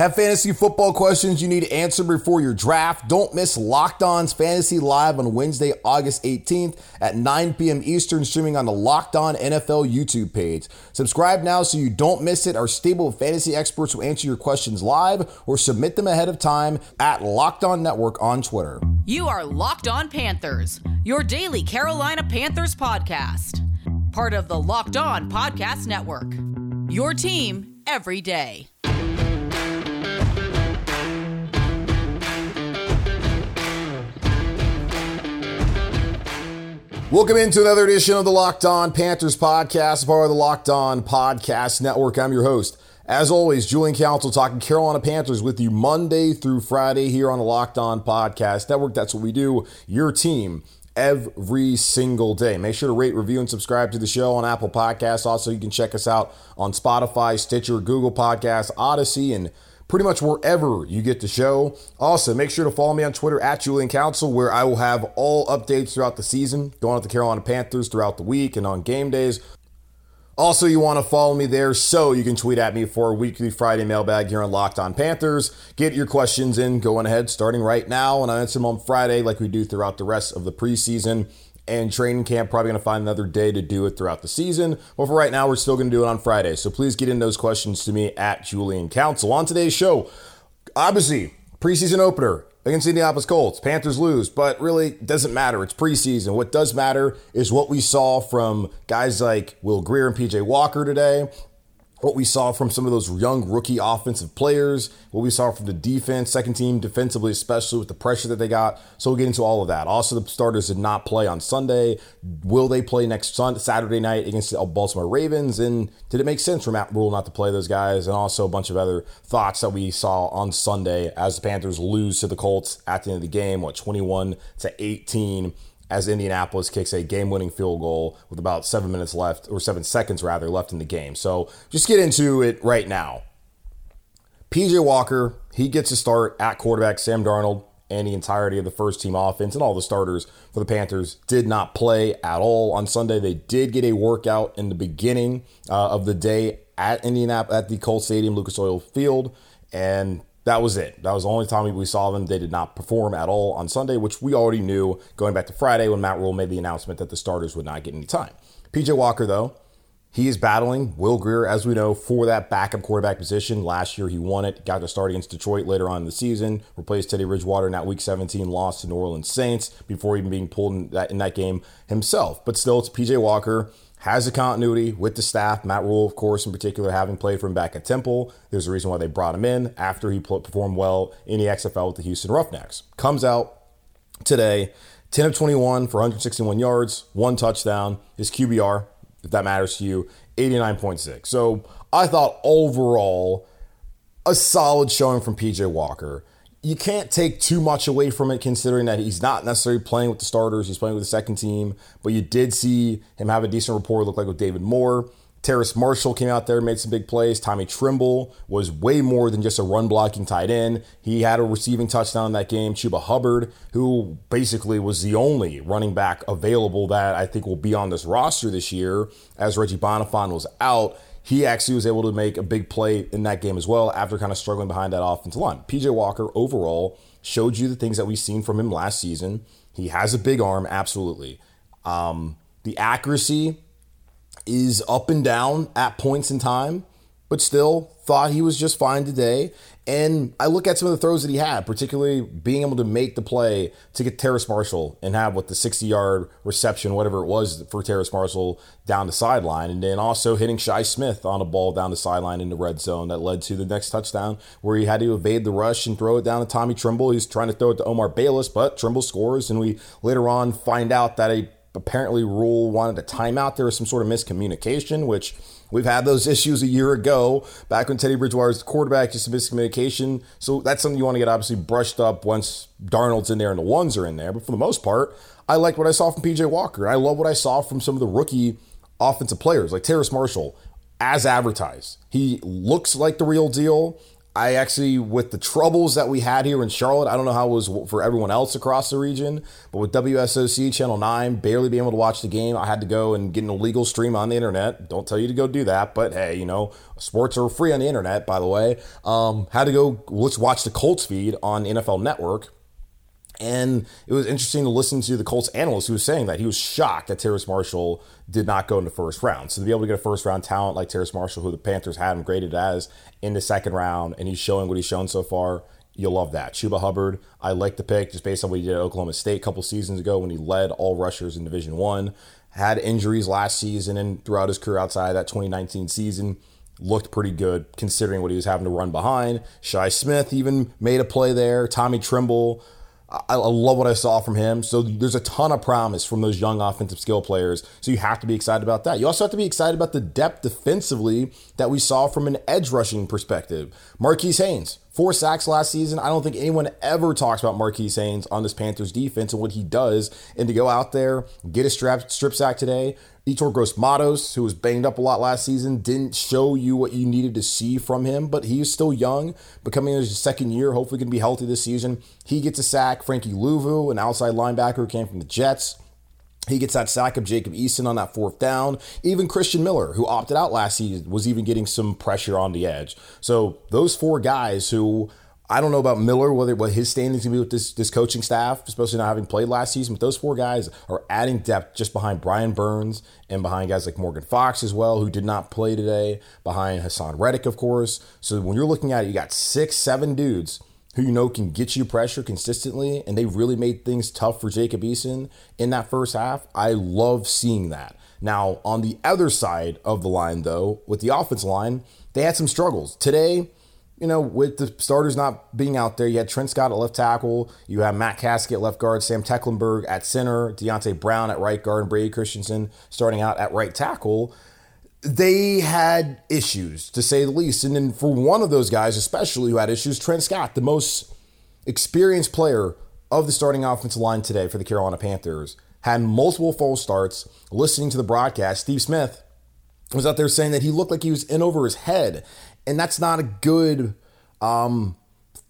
Have fantasy football questions you need answered before your draft? Don't miss Locked On's Fantasy Live on Wednesday, August 18th at 9 p.m. Eastern, streaming on the Locked On NFL YouTube page. Subscribe now so you don't miss it. Our stable of fantasy experts will answer your questions live or submit them ahead of time at Locked On Network on Twitter. You are Locked On Panthers, your daily Carolina Panthers podcast. Part of the Locked On Podcast Network. Your team every day. Welcome into another edition of the Locked On Panthers podcast, part of the Locked On Podcast Network. I'm your host. As always, Julian Council talking Carolina Panthers with you Monday through Friday here on the Locked On Podcast Network. That's what we do, your team every single day. Make sure to rate, review, and subscribe to the show on Apple Podcasts. Also, you can check us out on Spotify, Stitcher, Google Podcasts, Audacy, and pretty much wherever you get the show. Also, make sure to follow me on Twitter at Julian Council, where I will have all updates throughout the season, going with the Carolina Panthers throughout the week and on game days. Also, you want to follow me there so you can tweet at me for a weekly Friday mailbag here on Locked On Panthers. Get your questions in going ahead starting right now, and I answer them on Friday like we do throughout the rest of the preseason and training camp. Probably going to find another day to do it throughout the season. But for right now, we're still going to do it on Friday. So please get in those questions to me at Julian Council. On today's show, obviously, preseason opener against Indianapolis Colts. Panthers lose, but really doesn't matter. It's preseason. What does matter is what we saw from guys like Will Grier and PJ Walker today, what we saw from some of those young rookie offensive players, what we saw from the defense, second team defensively, especially with the pressure that they got. So we'll get into all of that. Also, the starters did not play on Sunday. Will they play next Sunday, Saturday night against the Baltimore Ravens? And did it make sense for Matt Rhule not to play those guys? And also a bunch of other thoughts that we saw on Sunday as the Panthers lose to the Colts at the end of the game, what, 21 to 18 as Indianapolis kicks a game winning field goal with about seven minutes left, or seven seconds rather, left in the game. So just get into it right now. PJ Walker, he gets a start at quarterback. Sam Darnold and the entirety of the first team offense and all the starters for the Panthers did not play at all on Sunday. They did get a workout in the beginning uh, of the day at Indianapolis at the Colt Stadium, Lucas Oil Field, and that was it. That was the only time we saw them. They did not perform at all on Sunday, which we already knew going back to Friday when Matt Rhule made the announcement that the starters would not get any time. PJ Walker, though, he is battling Will Grier, as we know, for that backup quarterback position. Last year, he won it, got to start against Detroit later on in the season, replaced Teddy Bridgewater in that Week 17 loss to New Orleans Saints before even being pulled in that, in that game himself. But still, it's PJ Walker has a continuity with the staff. Matt Rhule, of course, in particular, having played for him back at Temple. There's a reason why they brought him in after he performed well in the XFL with the Houston Roughnecks. Comes out today, 10 of 21 for 161 yards, one touchdown. His QBR, if that matters to you, 89.6. So I thought overall, a solid showing from PJ Walker you can't take too much away from it considering that he's not necessarily playing with the starters, he's playing with the second team, but you did see him have a decent rapport, look like with David Moore. Terrace Marshall came out there, made some big plays. Tommy Tremble was way more than just a run blocking tight end. He had a receiving touchdown in that game. Chuba Hubbard, who basically was the only running back available that I think will be on this roster this year, as Reggie Bonnafon was out he actually was able to make a big play in that game as well after kind of struggling behind that offensive line. PJ Walker overall showed you the things that we've seen from him last season. He has a big arm, absolutely. Um, the accuracy is up and down at points in time, but still thought he was just fine today. And I look at some of the throws that he had, particularly being able to make the play to get Terrace Marshall and have what the 60 yard reception, whatever it was for Terrace Marshall down the sideline. And then also hitting Shi Smith on a ball down the sideline in the red zone that led to the next touchdown where he had to evade the rush and throw it down to Tommy Tremble. He's trying to throw it to Omar Bayless, but Tremble scores. And we later on find out that a apparently Rhule wanted a timeout. There was some sort of miscommunication, which we've had those issues a year ago, back when Teddy Bridgewater was the quarterback, just miscommunication. So that's something you want to get obviously brushed up once Darnold's in there and the ones are in there. But for the most part, I liked what I saw from PJ Walker. I love what I saw from some of the rookie offensive players like Terrace Marshall, as advertised. He looks like the real deal. I actually, with the troubles that we had here in Charlotte, I don't know how it was for everyone else across the region, but with WSOC Channel 9 barely being able to watch the game, I had to go and get an illegal stream on the internet. Don't tell you to go do that, but hey, you know, sports are free on the internet, by the way. Um, had to go, let's watch the Colts feed on NFL Network and it was interesting to listen to the Colts analyst who was saying that he was shocked that Terrace Marshall did not go in the first round. So to be able to get a first round talent like Terrace Marshall, who the Panthers had him graded as in the second round, and he's showing what he's shown so far, you'll love that. Chuba Hubbard, I like the pick just based on what he did at Oklahoma State a couple seasons ago when he led all rushers in Division One. Had injuries last season and throughout his career outside that 2019 season looked pretty good considering what he was having to run behind. Shi Smith even made a play there. Tommy Tremble I, love what I saw from him. So there's a ton of promise from those young offensive skill players. So you have to be excited about that. You also have to be excited about the depth defensively that we saw from an edge rushing perspective. Marquis Haynes, four sacks last season. I don't think anyone ever talks about Marquis Haynes on this Panthers defense and what he does. And to go out there, get a strap, strip sack today, Yetur Gross-Matos, who was banged up a lot last season, didn't show you what you needed to see from him, but he's still young, becoming his second year, hopefully to be healthy this season. He gets a sack. Frankie Luvu, an outside linebacker who came from the Jets, he gets that sack of Jacob Eason on that fourth down. Even Christian Miller, who opted out last season, was even getting some pressure on the edge. So those four guys who I don't know about Miller, whether what his standings gonna be with this this coaching staff, especially not having played last season. But those four guys are adding depth just behind Brian Burns and behind guys like Morgan Fox as well, who did not play today. Behind Haason Reddick, of course. So when you're looking at it, you got six, seven dudes who you know can get you pressure consistently, and they really made things tough for Jacob Eason in that first half. I love seeing that. Now on the other side of the line, though, with the offense line, they had some struggles today you know, with the starters not being out there, you had Trent Scott at left tackle, you have Matt Kaskey at left guard, Sam Tecklenburg at center, Deonte Brown at right guard, and Brady Christensen starting out at right tackle. They had issues, to say the least. And then for one of those guys, especially who had issues, Trent Scott, the most experienced player of the starting offensive line today for the Carolina Panthers, had multiple false starts. Listening to the broadcast, Steve Smith was out there saying that he looked like he was in over his head and that's not a good um,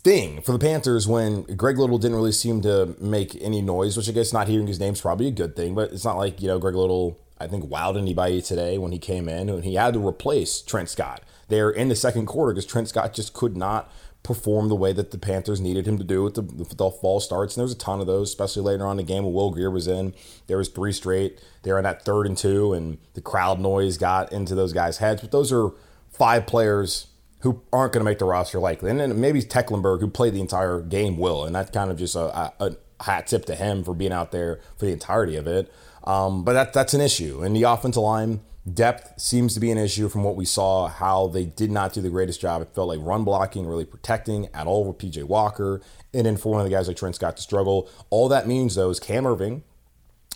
thing for the Panthers when Greg Little didn't really seem to make any noise, which I guess not hearing his name is probably a good thing, but it's not like, you know, Greg Little, I think, wowed anybody today when he came in and he had to replace Trent Scott there in the second quarter because Trent Scott just could not perform the way that the Panthers needed him to do with the, with the fall starts. And there was a ton of those, especially later on in the game when Will Grier was in. There was three straight. They were in that third and two, and the crowd noise got into those guys' heads. But those are five players who aren't going to make the roster likely. And then maybe Tecklenburg, who played the entire game, will. And that's kind of just a, a, hat tip to him for being out there for the entirety of it. Um, but that, that's an issue. And the offensive line depth seems to be an issue from what we saw, how they did not do the greatest job. It felt like run blocking, really protecting at all with PJ Walker. And then for one of the guys like Trent Scott to struggle. All that means, though, is Cam Erving.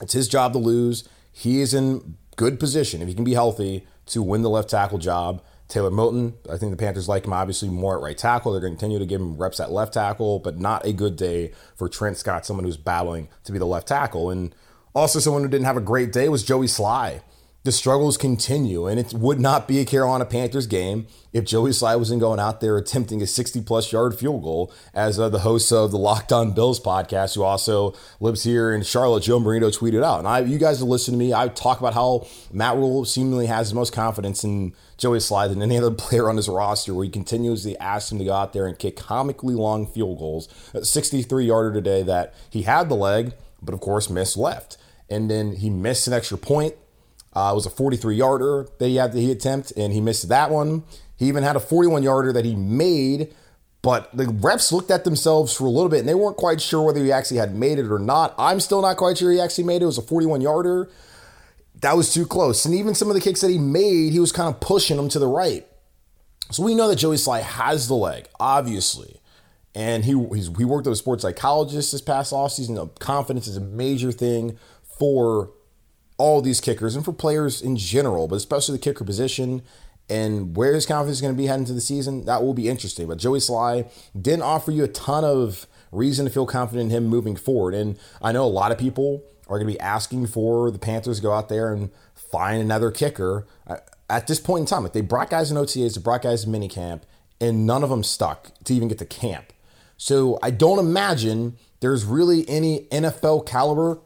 it's his job to lose. He is in good position, if he can be healthy, to win the left tackle job. Taylor Moton, I think the Panthers like him obviously more at right tackle. They're going to continue to give him reps at left tackle, but not a good day for Trent Scott, someone who's battling to be the left tackle. And also, someone who didn't have a great day was Joey Slye the struggles continue, and it would not be a Carolina Panthers game if Joey Slye wasn't going out there attempting a 60 plus yard field goal. As uh, the host of the Locked On Bills podcast, who also lives here in Charlotte, Joe Marino tweeted out. And I, you guys have listened to me. I talk about how Matt Rhule seemingly has the most confidence in Joey Slye than any other player on his roster, where he continuously asks him to go out there and kick comically long field goals. 63 yarder today that he had the leg, but of course missed left. And then he missed an extra point uh, it was a 43 yarder that he had to he attempt, and he missed that one. He even had a 41 yarder that he made, but the refs looked at themselves for a little bit and they weren't quite sure whether he actually had made it or not. I'm still not quite sure he actually made it. It was a 41 yarder. That was too close. And even some of the kicks that he made, he was kind of pushing them to the right. So we know that Joey Slye has the leg, obviously. And he, he worked with a sports psychologist this past offseason. Confidence is a major thing for all these kickers and for players in general, but especially the kicker position and where his confidence is going to be heading into the season, that will be interesting. But Joey Slye didn't offer you a ton of reason to feel confident in him moving forward. And I know a lot of people are going to be asking for the Panthers to go out there and find another kicker. Uh, at this point in time, if they brought guys in OTAs, they brought guys in minicamp, and none of them stuck to even get to camp. So I don't imagine there's really any NFL caliber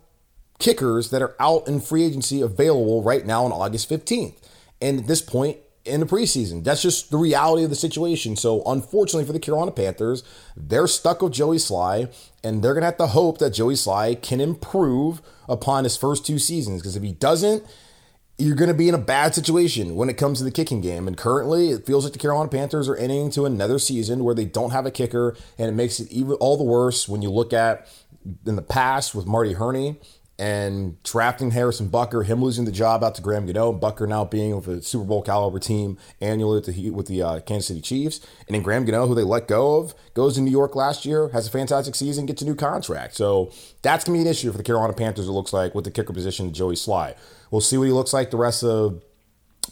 kickers that are out in free agency available right now on August 15th. And at this point in the preseason, that's just the reality of the situation. So, unfortunately for the Carolina Panthers, they're stuck with Joey Slye, and they're going to have to hope that Joey Slye can improve upon his first two seasons. Because if he doesn't, you're going to be in a bad situation when it comes to the kicking game. And currently, it feels like the Carolina Panthers are entering into another season where they don't have a kicker, and it makes it even all the worse when you look at in the past with Marty Hurney and drafting Harrison Butker, him losing the job out to Graham Gano, Butker now being with a Super Bowl caliber team annually with the, with the uh, Kansas City Chiefs, and then Graham Gano, who they let go of, goes to New York last year, has a fantastic season, gets a new contract. So that's gonna be an issue for the Carolina Panthers. It looks like with the kicker position, Joey Slye. We'll see what he looks like the rest of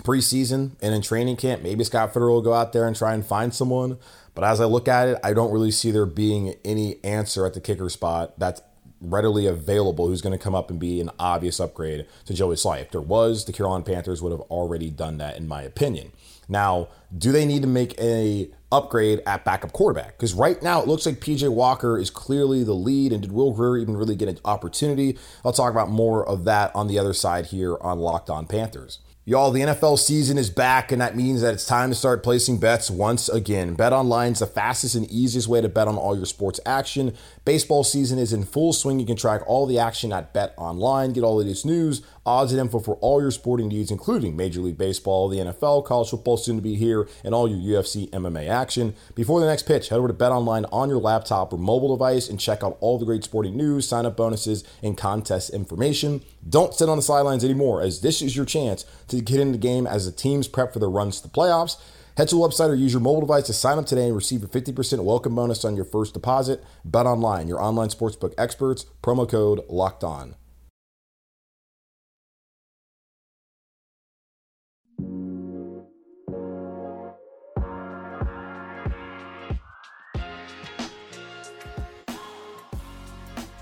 preseason and in training camp. Maybe Scott Fitterer will go out there and try and find someone. But as I look at it, I don't really see there being any answer at the kicker spot that's readily available who's going to come up and be an obvious upgrade to Joey Slye. If there was, the Carolina Panthers would have already done that, in my opinion. Now, do they need to make a upgrade at backup quarterback? Because right now it looks like PJ Walker is clearly the lead, and did Will Grier even really get an opportunity? I'll talk about more of that on the other side here on Locked On Panthers. Y'all, the NFL season is back, and that means that it's time to start placing bets once again. Bet online is the fastest and easiest way to bet on all your sports action. Baseball season is in full swing. You can track all the action at Bet Online. Get all the latest news, odds, and info for all your sporting needs, including Major League Baseball, the NFL, college football soon to be here, and all your UFC MMA action. Before the next pitch, head over to Bet Online on your laptop or mobile device and check out all the great sporting news, sign up bonuses, and contest information. Don't sit on the sidelines anymore, as this is your chance to get in the game as the teams prep for their runs to the playoffs. Head to the website or use your mobile device to sign up today and receive a 50% welcome bonus on your first deposit. Bet online, your online sportsbook experts. Promo code locked on.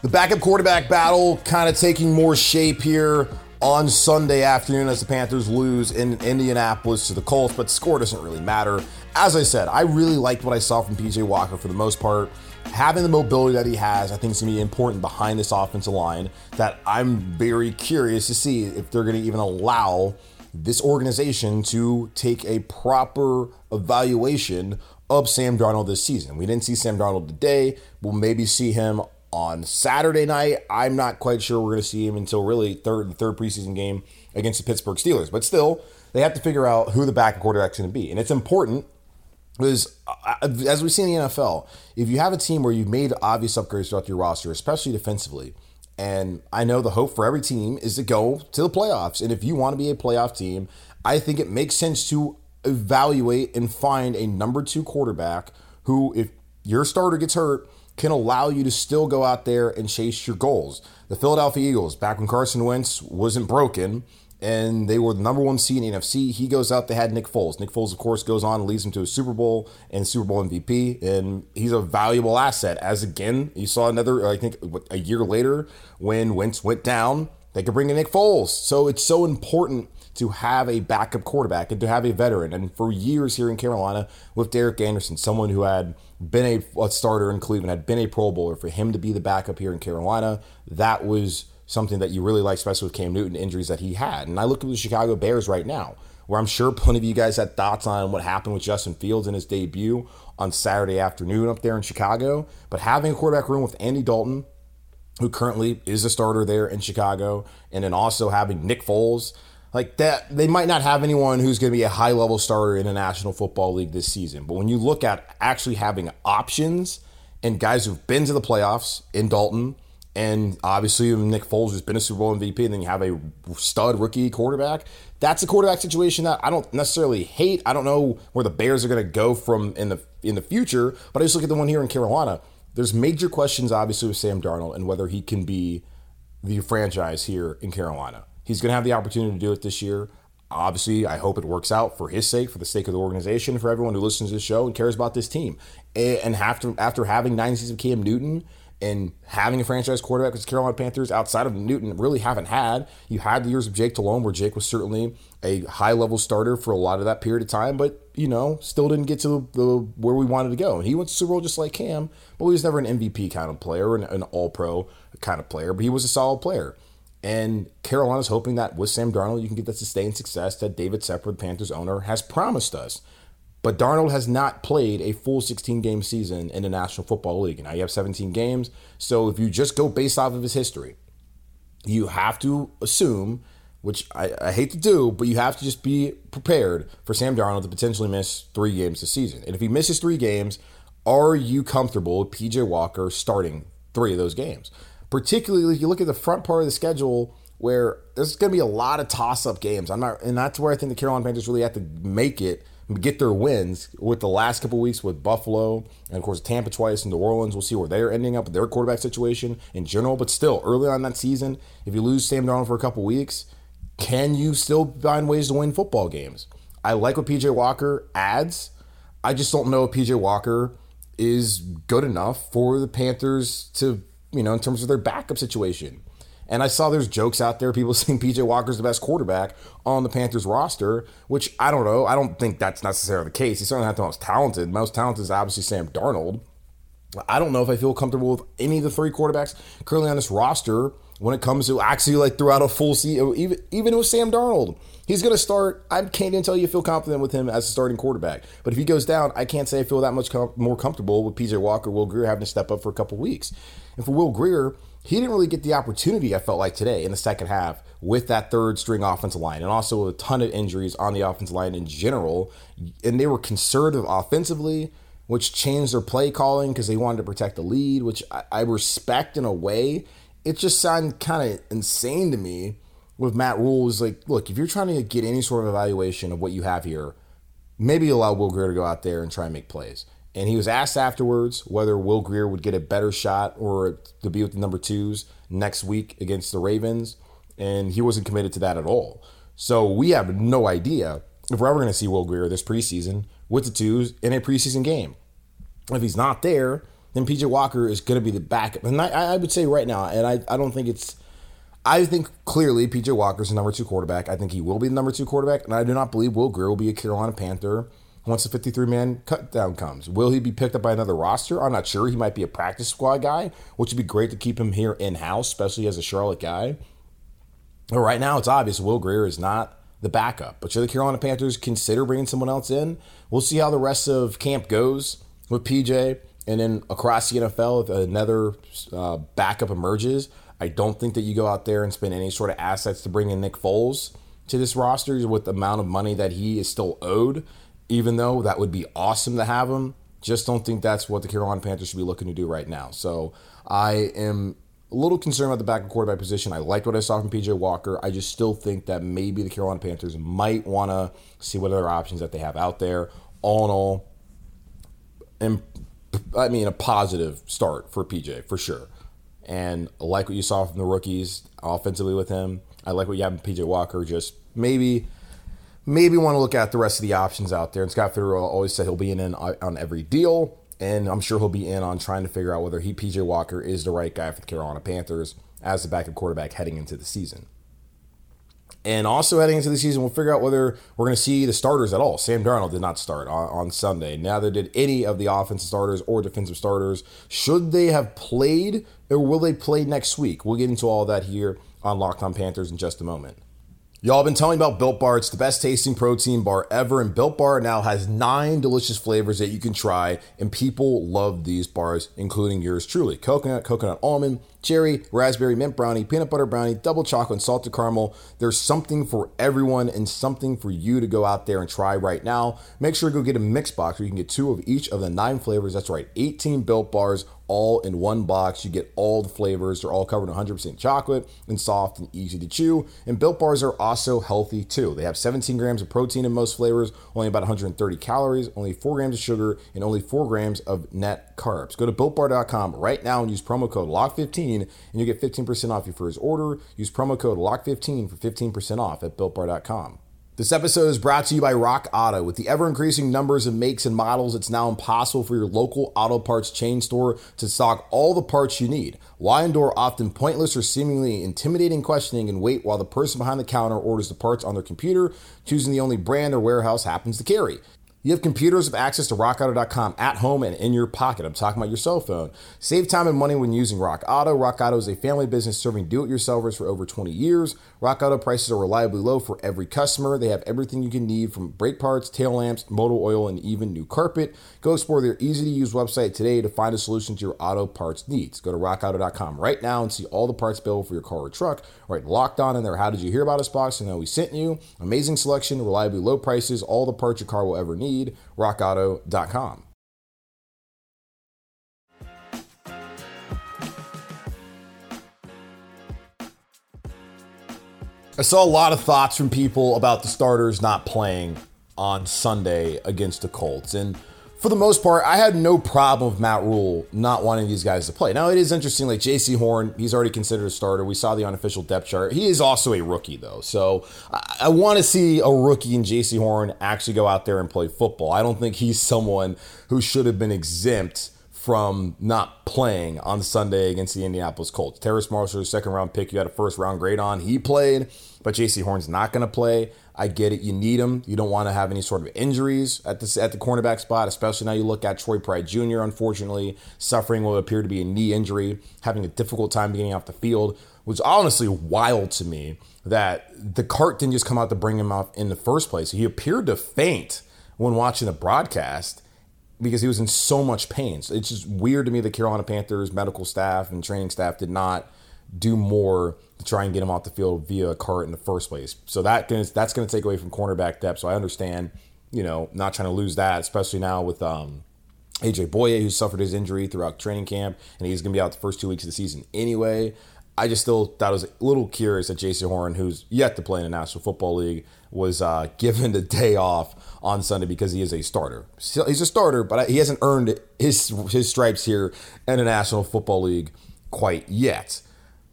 The backup quarterback battle kind of taking more shape here on Sunday afternoon as the Panthers lose in Indianapolis to the Colts, but score doesn't really matter. As I said, I really liked what I saw from PJ Walker for the most part. Having the mobility that he has, I think is going to be important behind this offensive line. That I'm very curious to see if they're going to even allow this organization to take a proper evaluation of Sam Darnold this season. We didn't see Sam Darnold today. We'll maybe see him on Saturday night. I'm not quite sure we're going to see him until really third the third preseason game against the Pittsburgh Steelers. But still, they have to figure out who the backup quarterback is going to be, and it's important because uh, as we see in the NFL, if you have a team where you've made obvious upgrades throughout your roster, especially defensively. And I know the hope for every team is to go to the playoffs. And if you want to be a playoff team, I think it makes sense to evaluate and find a number two quarterback who, if your starter gets hurt, can allow you to still go out there and chase your goals. The Philadelphia Eagles, back when Carson Wentz wasn't broken and they were the number one seed in the NFC, he goes out, they had Nick Foles. Nick Foles, of course, goes on and leads them to a Super Bowl and Super Bowl MVP, and he's a valuable asset. As again, you saw another, I think, a year later when Wentz went down, they could bring in Nick Foles. So it's so important to have a backup quarterback and to have a veteran. And for years here in Carolina with Derek Anderson, someone who had been a, a starter in Cleveland, had been a Pro Bowler, for him to be the backup here in Carolina, that was something that you really like, especially with Cam Newton injuries that he had. And I look at the Chicago Bears right now, where I'm sure plenty of you guys had thoughts on what happened with Justin Fields in his debut on Saturday afternoon up there in Chicago. But having a quarterback room with Andy Dalton, who currently is a starter there in Chicago, and then also having Nick Foles, like that they might not have anyone who's going to be a high level starter in the National Football League this season. But when you look at actually having options and guys who've been to the playoffs in Dalton, and obviously Nick Foles has been a Super Bowl MVP, and then you have a stud rookie quarterback. That's a quarterback situation that I don't necessarily hate. I don't know where the Bears are going to go from in the in the future, but I just look at the one here in Carolina. There's major questions, obviously, with Sam Darnold and whether he can be the franchise here in Carolina. He's going to have the opportunity to do it this year. Obviously, I hope it works out for his sake, for the sake of the organization, for everyone who listens to this show and cares about this team. And after after having nine seasons of Cam Newton And having a franchise quarterback the Carolina Panthers outside of Newton really haven't had. You had the years of Jake Delhomme where Jake was certainly a high level starter for a lot of that period of time, but you know, still didn't get to the, the where we wanted to go. And he went to Super Bowl just like Cam, but he was never an MVP kind of player an, an all pro kind of player, but he was a solid player. And Carolina's hoping that with Sam Darnold, you can get that sustained success that David Tepper, Panthers owner, has promised us. But Darnold has not played a full 16 game season in the National Football League. Now you have 17 games. So if you just go based off of his history, you have to assume, which I, I, hate to do, but you have to just be prepared for Sam Darnold to potentially miss three games this season. And if he misses three games, are you comfortable with PJ Walker starting three of those games? Particularly if you look at the front part of the schedule where there's going to be a lot of toss up games. I'm not, and that's where I think the Carolina Panthers really have to make it get their wins with the last couple weeks with Buffalo and of course Tampa twice and New Orleans. We'll see where they're ending up with their quarterback situation in general. But still, early on that season, if you lose Sam Darnold for a couple weeks, can you still find ways to win football games? I like what PJ Walker adds. I just don't know if PJ Walker is good enough for the Panthers to, you know, in terms of their backup situation. And I saw there's jokes out there, people saying PJ Walker's the best quarterback on the Panthers roster, which I don't know. I don't think that's necessarily the case. He's certainly not the most talented. Most talented is obviously Sam Darnold. I don't know if I feel comfortable with any of the three quarterbacks currently on this roster when it comes to actually like throughout a full season, even even with Sam Darnold. He's going to start. I can't even tell you feel confident with him as a starting quarterback. But if he goes down, I can't say I feel that much com- more comfortable with PJ Walker, Will Grier having to step up for a couple weeks. And for Will Grier, he didn't really get the opportunity, I felt like today in the second half with that third string offensive line and also a ton of injuries on the offensive line in general. And they were conservative offensively, which changed their play calling because they wanted to protect the lead, which I, I respect in a way. It just sounded kind of insane to me with Matt Rhule was like, look, if you're trying to get any sort of evaluation of what you have here, maybe allow Will Grier to go out there and try and make plays. And he was asked afterwards whether Will Grier would get a better shot or to be with the number twos next week against the Ravens. And he wasn't committed to that at all. So we have no idea if we're ever going to see Will Grier this preseason with the twos in a preseason game. If he's not there, then PJ Walker is going to be the backup. And I, I would say right now, and I, I don't think it's, I think clearly PJ Walker's the number two quarterback. I think he will be the number two quarterback. And I do not believe Will Grier will be a Carolina Panther once the 53 man cut down comes. Will he be picked up by another roster? I'm not sure. He might be a practice squad guy, which would be great to keep him here in house, especially as a Charlotte guy. But right now, it's obvious Will Grier is not the backup. But should the Carolina Panthers consider bringing someone else in? We'll see how the rest of camp goes with PJ. And then across the NFL, if another uh, backup emerges, I don't think that you go out there and spend any sort of assets to bring in Nick Foles to this roster with the amount of money that he is still owed even though that would be awesome to have him. Just don't think that's what the Carolina Panthers should be looking to do right now. So I am a little concerned about the backup quarterback position. I liked what I saw from PJ Walker. I just still think that maybe the Carolina Panthers might want to see what other options that they have out there. All in all, and I mean a positive start for PJ for sure. And I like what you saw from the rookies offensively with him. I like what you have in PJ Walker. Just maybe maybe want to look at the rest of the options out there. And Scott Fitterer always said he'll be in on every deal, and I'm sure he'll be in on trying to figure out whether he PJ Walker is the right guy for the Carolina Panthers as the backup quarterback heading into the season. And also heading into the season, we'll figure out whether we're going to see the starters at all. Sam Darnold did not start on, on Sunday. Neither did any of the offensive starters or defensive starters. Should they have played, or will they play next week? We'll get into all that here on Locked On Panthers in just a moment. Y'all been telling me about Built Bar. It's the best tasting protein bar ever, and Built Bar now has nine delicious flavors that you can try, and people love these bars, including yours truly: coconut, coconut almond, cherry, raspberry, mint brownie, peanut butter brownie, double chocolate, salted caramel. There's something for everyone and something for you to go out there and try right now. Make sure to go get a mix box where you can get two of each of the nine flavors. That's right, 18 Built Bars all in one box. You get all the flavors. They're all covered in 100% chocolate and soft and easy to chew. And Built Bars are also healthy too. They have 17 grams of protein in most flavors, only about 130 calories, only 4 grams of sugar, and only 4 grams of net carbs. Go to BuiltBar.com right now and use promo code LOCK15 and you get 15% off your first order. Use promo code LOCK15 for 15% off at BuiltBar.com. This episode is brought to you by Rock Auto. With the ever increasing numbers of makes and models, it's now impossible for your local auto parts chain store to stock all the parts you need. Why endure often pointless or seemingly intimidating questioning and wait while the person behind the counter orders the parts on their computer, choosing the only brand their warehouse happens to carry? You have computers with access to rockauto.com at home and in your pocket. I'm talking about your cell phone. Save time and money when using Rock Auto. Rock Auto is a family business serving do it yourselfers for over 20 years. Rock Auto prices are reliably low for every customer. They have everything you can need from brake parts, tail lamps, motor oil, and even new carpet. Go explore their easy to use website today to find a solution to your auto parts needs. Go to rockauto.com right now and see all the parts available for your car or truck. Right, locked on in there. How did you hear about us box? and know we sent you. Amazing selection, reliably low prices, all the parts your car will ever need need, rockauto.com. I saw a lot of thoughts from people about the starters not playing on Sunday against the Colts. And for the most part, I had no problem with Matt Rhule not wanting these guys to play. Now, it is interesting, like Jaycee Horn, he's already considered a starter. We saw the unofficial depth chart. He is also a rookie, though. So I, I want to see a rookie in Jaycee Horn actually go out there and play football. I don't think he's someone who should have been exempt from not playing on Sunday against the Indianapolis Colts. Terrace Marshall, second round pick, you had a first round grade on. He played, but Jaycee Horn's not going to play. I get it. You need him. You don't want to have any sort of injuries at the at the cornerback spot, especially now you look at Troy Pride Jr. Unfortunately, suffering what appeared to be a knee injury, having a difficult time getting off the field. Was honestly wild to me that the cart didn't just come out to bring him off in the first place. He appeared to faint when watching the broadcast because he was in so much pain. So it's just weird to me that Carolina Panthers medical staff and training staff did not do more to try and get him off the field via a cart in the first place. So that that's going to take away from cornerback depth. So I understand, you know, not trying to lose that, especially now with um, AJ Bouye, who suffered his injury throughout training camp, and he's going to be out the first two weeks of the season anyway. I just still thought it was a little curious that Jaycee Horn, who's yet to play in the National Football League, was uh, given the day off on Sunday because he is a starter. He's a starter, but he hasn't earned his his stripes here in the National Football League quite yet.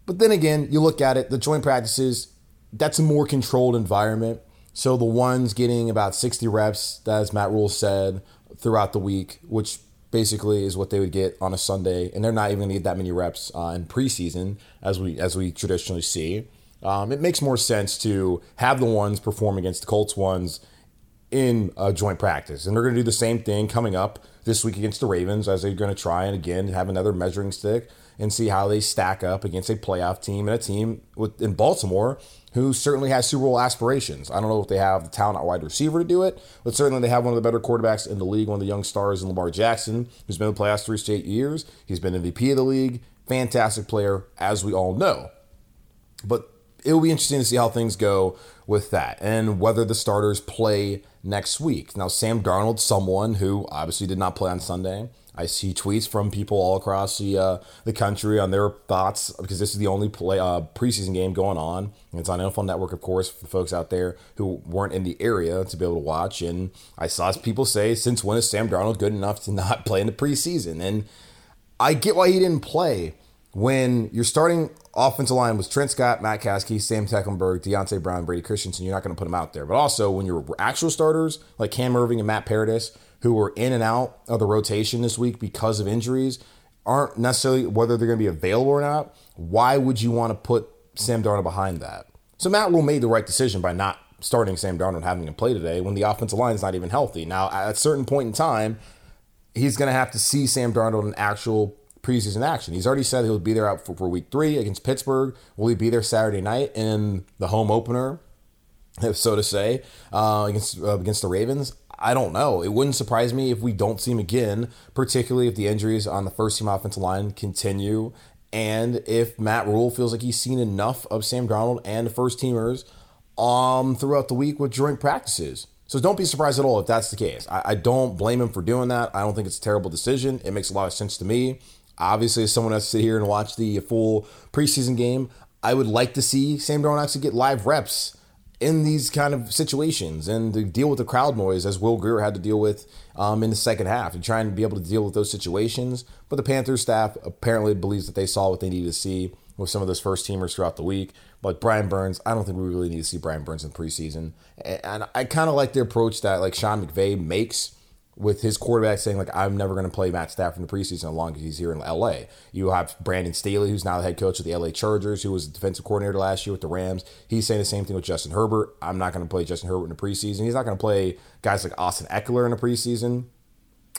But then again, you look at it, the joint practices, that's a more controlled environment. So the ones getting about 60 reps, as Matt Rhule said, throughout the week, which basically is what they would get on a Sunday, and they're not even going to get that many reps uh, in preseason as we as we traditionally see. Um, it makes more sense to have the ones perform against the Colts ones in a joint practice, and they're going to do the same thing coming up this week against the Ravens as they're going to try and again have another measuring stick and see how they stack up against a playoff team and a team with, in Baltimore who certainly has Super Bowl aspirations. I don't know if they have the talent at wide receiver to do it, but certainly they have one of the better quarterbacks in the league, one of the young stars in Lamar Jackson, who's been in the playoffs three straight years. He's been MVP of the league, fantastic player, as we all know. But it will be interesting to see how things go with that and whether the starters play next week. Now, Sam Darnold, someone who obviously did not play on Sunday, I see tweets from people all across the uh, the country on their thoughts because this is the only play uh, preseason game going on. It's on NFL Network, of course, for folks out there who weren't in the area to be able to watch. And I saw people say, "Since when is Sam Darnold good enough to not play in the preseason?" And I get why he didn't play when you're starting offensive line was Trent Scott, Matt Kaskey, Sam Tecklenburg, Deonte Brown, Brady Christensen. You're not going to put them out there. But also when your actual starters like Cam Erving and Matt Paradis who were in and out of the rotation this week because of injuries aren't necessarily whether they're going to be available or not. Why would you want to put Sam Darnold behind that? So Matt Rhule made the right decision by not starting Sam Darnold having him play today when the offensive line is not even healthy. Now, at a certain point in time, he's going to have to see Sam Darnold in actual preseason action. He's already said he'll be there out for, for week three against Pittsburgh. Will he be there Saturday night in the home opener, so to say, uh, against uh, against the Ravens? I don't know. It wouldn't surprise me if we don't see him again, particularly if the injuries on the first team offensive line continue and if Matt Rhule feels like he's seen enough of Sam Darnold and the first teamers um, throughout the week with joint practices. So don't be surprised at all if that's the case. I, I, don't blame him for doing that. I don't think it's a terrible decision. It makes a lot of sense to me. Obviously, as someone has to sit here and watch the full preseason game, I would like to see Sam Darnold actually get live reps in these kind of situations and to deal with the crowd noise as Will Grier had to deal with um, in the second half and trying to be able to deal with those situations. But the Panthers staff apparently believes that they saw what they needed to see with some of those first teamers throughout the week. But Brian Burns, I don't think we really need to see Brian Burns in preseason. And I kind of like the approach that like Sean McVay makes with his quarterback saying like I'm never going to play Matt Stafford in the preseason as long as he's here in LA. You have Brandon Staley, who's now the head coach of the LA Chargers, who was the defensive coordinator last year with the Rams. He's saying the same thing with Justin Herbert. I'm not going to play Justin Herbert in the preseason. He's not going to play guys like Austin Ekeler in the preseason.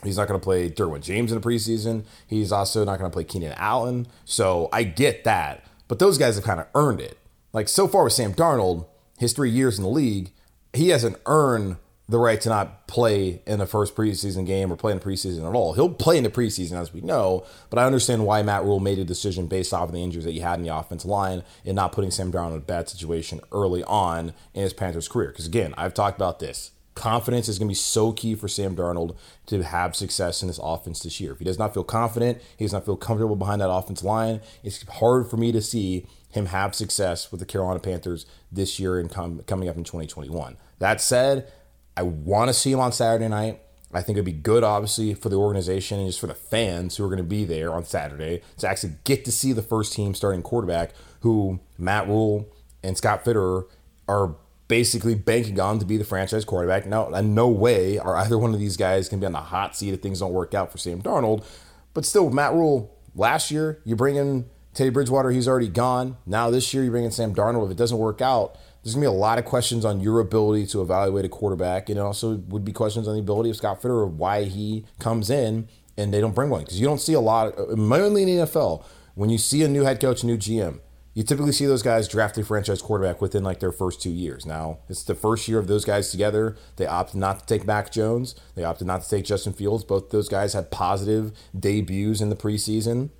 He's not going to play Derwin James in the preseason. He's also not going to play Keenan Allen. So I get that, but those guys have kind of earned it. Like so far with Sam Darnold, his three years in the league, he hasn't earned the right to not play in the first preseason game or play in the preseason at all. He'll play in the preseason, as we know, but I understand why Matt Rhule made a decision based off of the injuries that he had in the offensive line and not putting Sam Darnold in a bad situation early on in his Panthers career. Because again, I've talked about this. Confidence is going to be so key for Sam Darnold to have success in this offense this year. If he does not feel confident, he does not feel comfortable behind that offense line, it's hard for me to see him have success with the Carolina Panthers this year and com- coming up in 2021. That said, I want to see him on Saturday night. I think it'd be good, obviously, for the organization and just for the fans who are going to be there on Saturday to actually get to see the first team starting quarterback who Matt Rhule and Scott Fitterer are basically banking on to be the franchise quarterback. Now, in no way are either one of these guys going to be on the hot seat if things don't work out for Sam Darnold. But still, Matt Rhule, last year, you bring in Teddy Bridgewater, he's already gone. Now this year, you bring in Sam Darnold. If it doesn't work out, there's gonna be a lot of questions on your ability to evaluate a quarterback, and it also would be questions on the ability of Scott Fitter of why he comes in and they don't bring one because you don't see a lot, of, mainly in the NFL. When you see a new head coach, new GM, you typically see those guys draft a franchise quarterback within like their first two years. Now it's the first year of those guys together. They opted not to take Mac Jones. They opted not to take Justin Fields. Both those guys had positive debuts in the preseason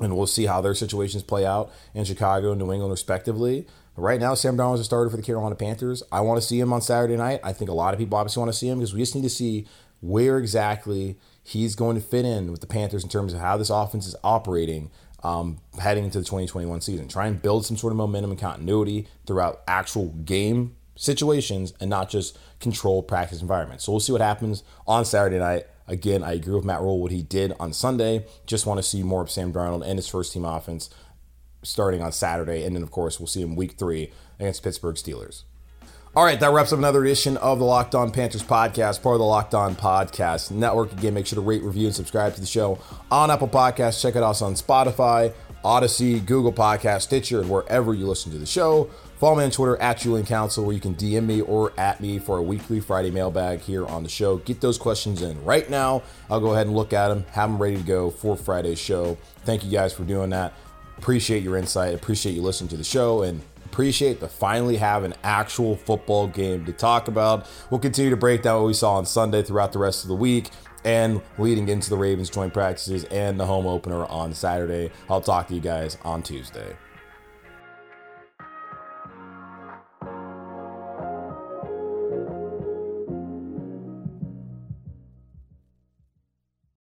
and we'll see how their situations play out in Chicago and New England, respectively. But right now, Sam Darnold is a starter for the Carolina Panthers. I want to see him on Saturday night. I think a lot of people obviously want to see him because we just need to see where exactly he's going to fit in with the Panthers in terms of how this offense is operating um, heading into the 2021 season. Try and build some sort of momentum and continuity throughout actual game situations and not just controlled practice environments. So we'll see what happens on Saturday night. Again, I agree with Matt Rhule what he did on Sunday. Just want to see more of Sam Darnold and his first team offense starting on Saturday. And then, of course, we'll see him week three against Pittsburgh Steelers. All right, that wraps up another edition of the Locked On Panthers podcast, part of the Locked On Podcast Network. Again, make sure to rate, review, and subscribe to the show on Apple Podcasts. Check it out on Spotify, Audacy, Google Podcast, Stitcher, and wherever you listen to the show. Follow me on Twitter at Julian Council, where you can DM me or at me for a weekly Friday mailbag here on the show. Get those questions in right now. I'll go ahead and look at them, have them ready to go for Friday's show. Thank you guys for doing that. Appreciate your insight. Appreciate you listening to the show and appreciate to finally have an actual football game to talk about. We'll continue to break down what we saw on Sunday throughout the rest of the week and leading into the Ravens joint practices and the home opener on Saturday. I'll talk to you guys on Tuesday.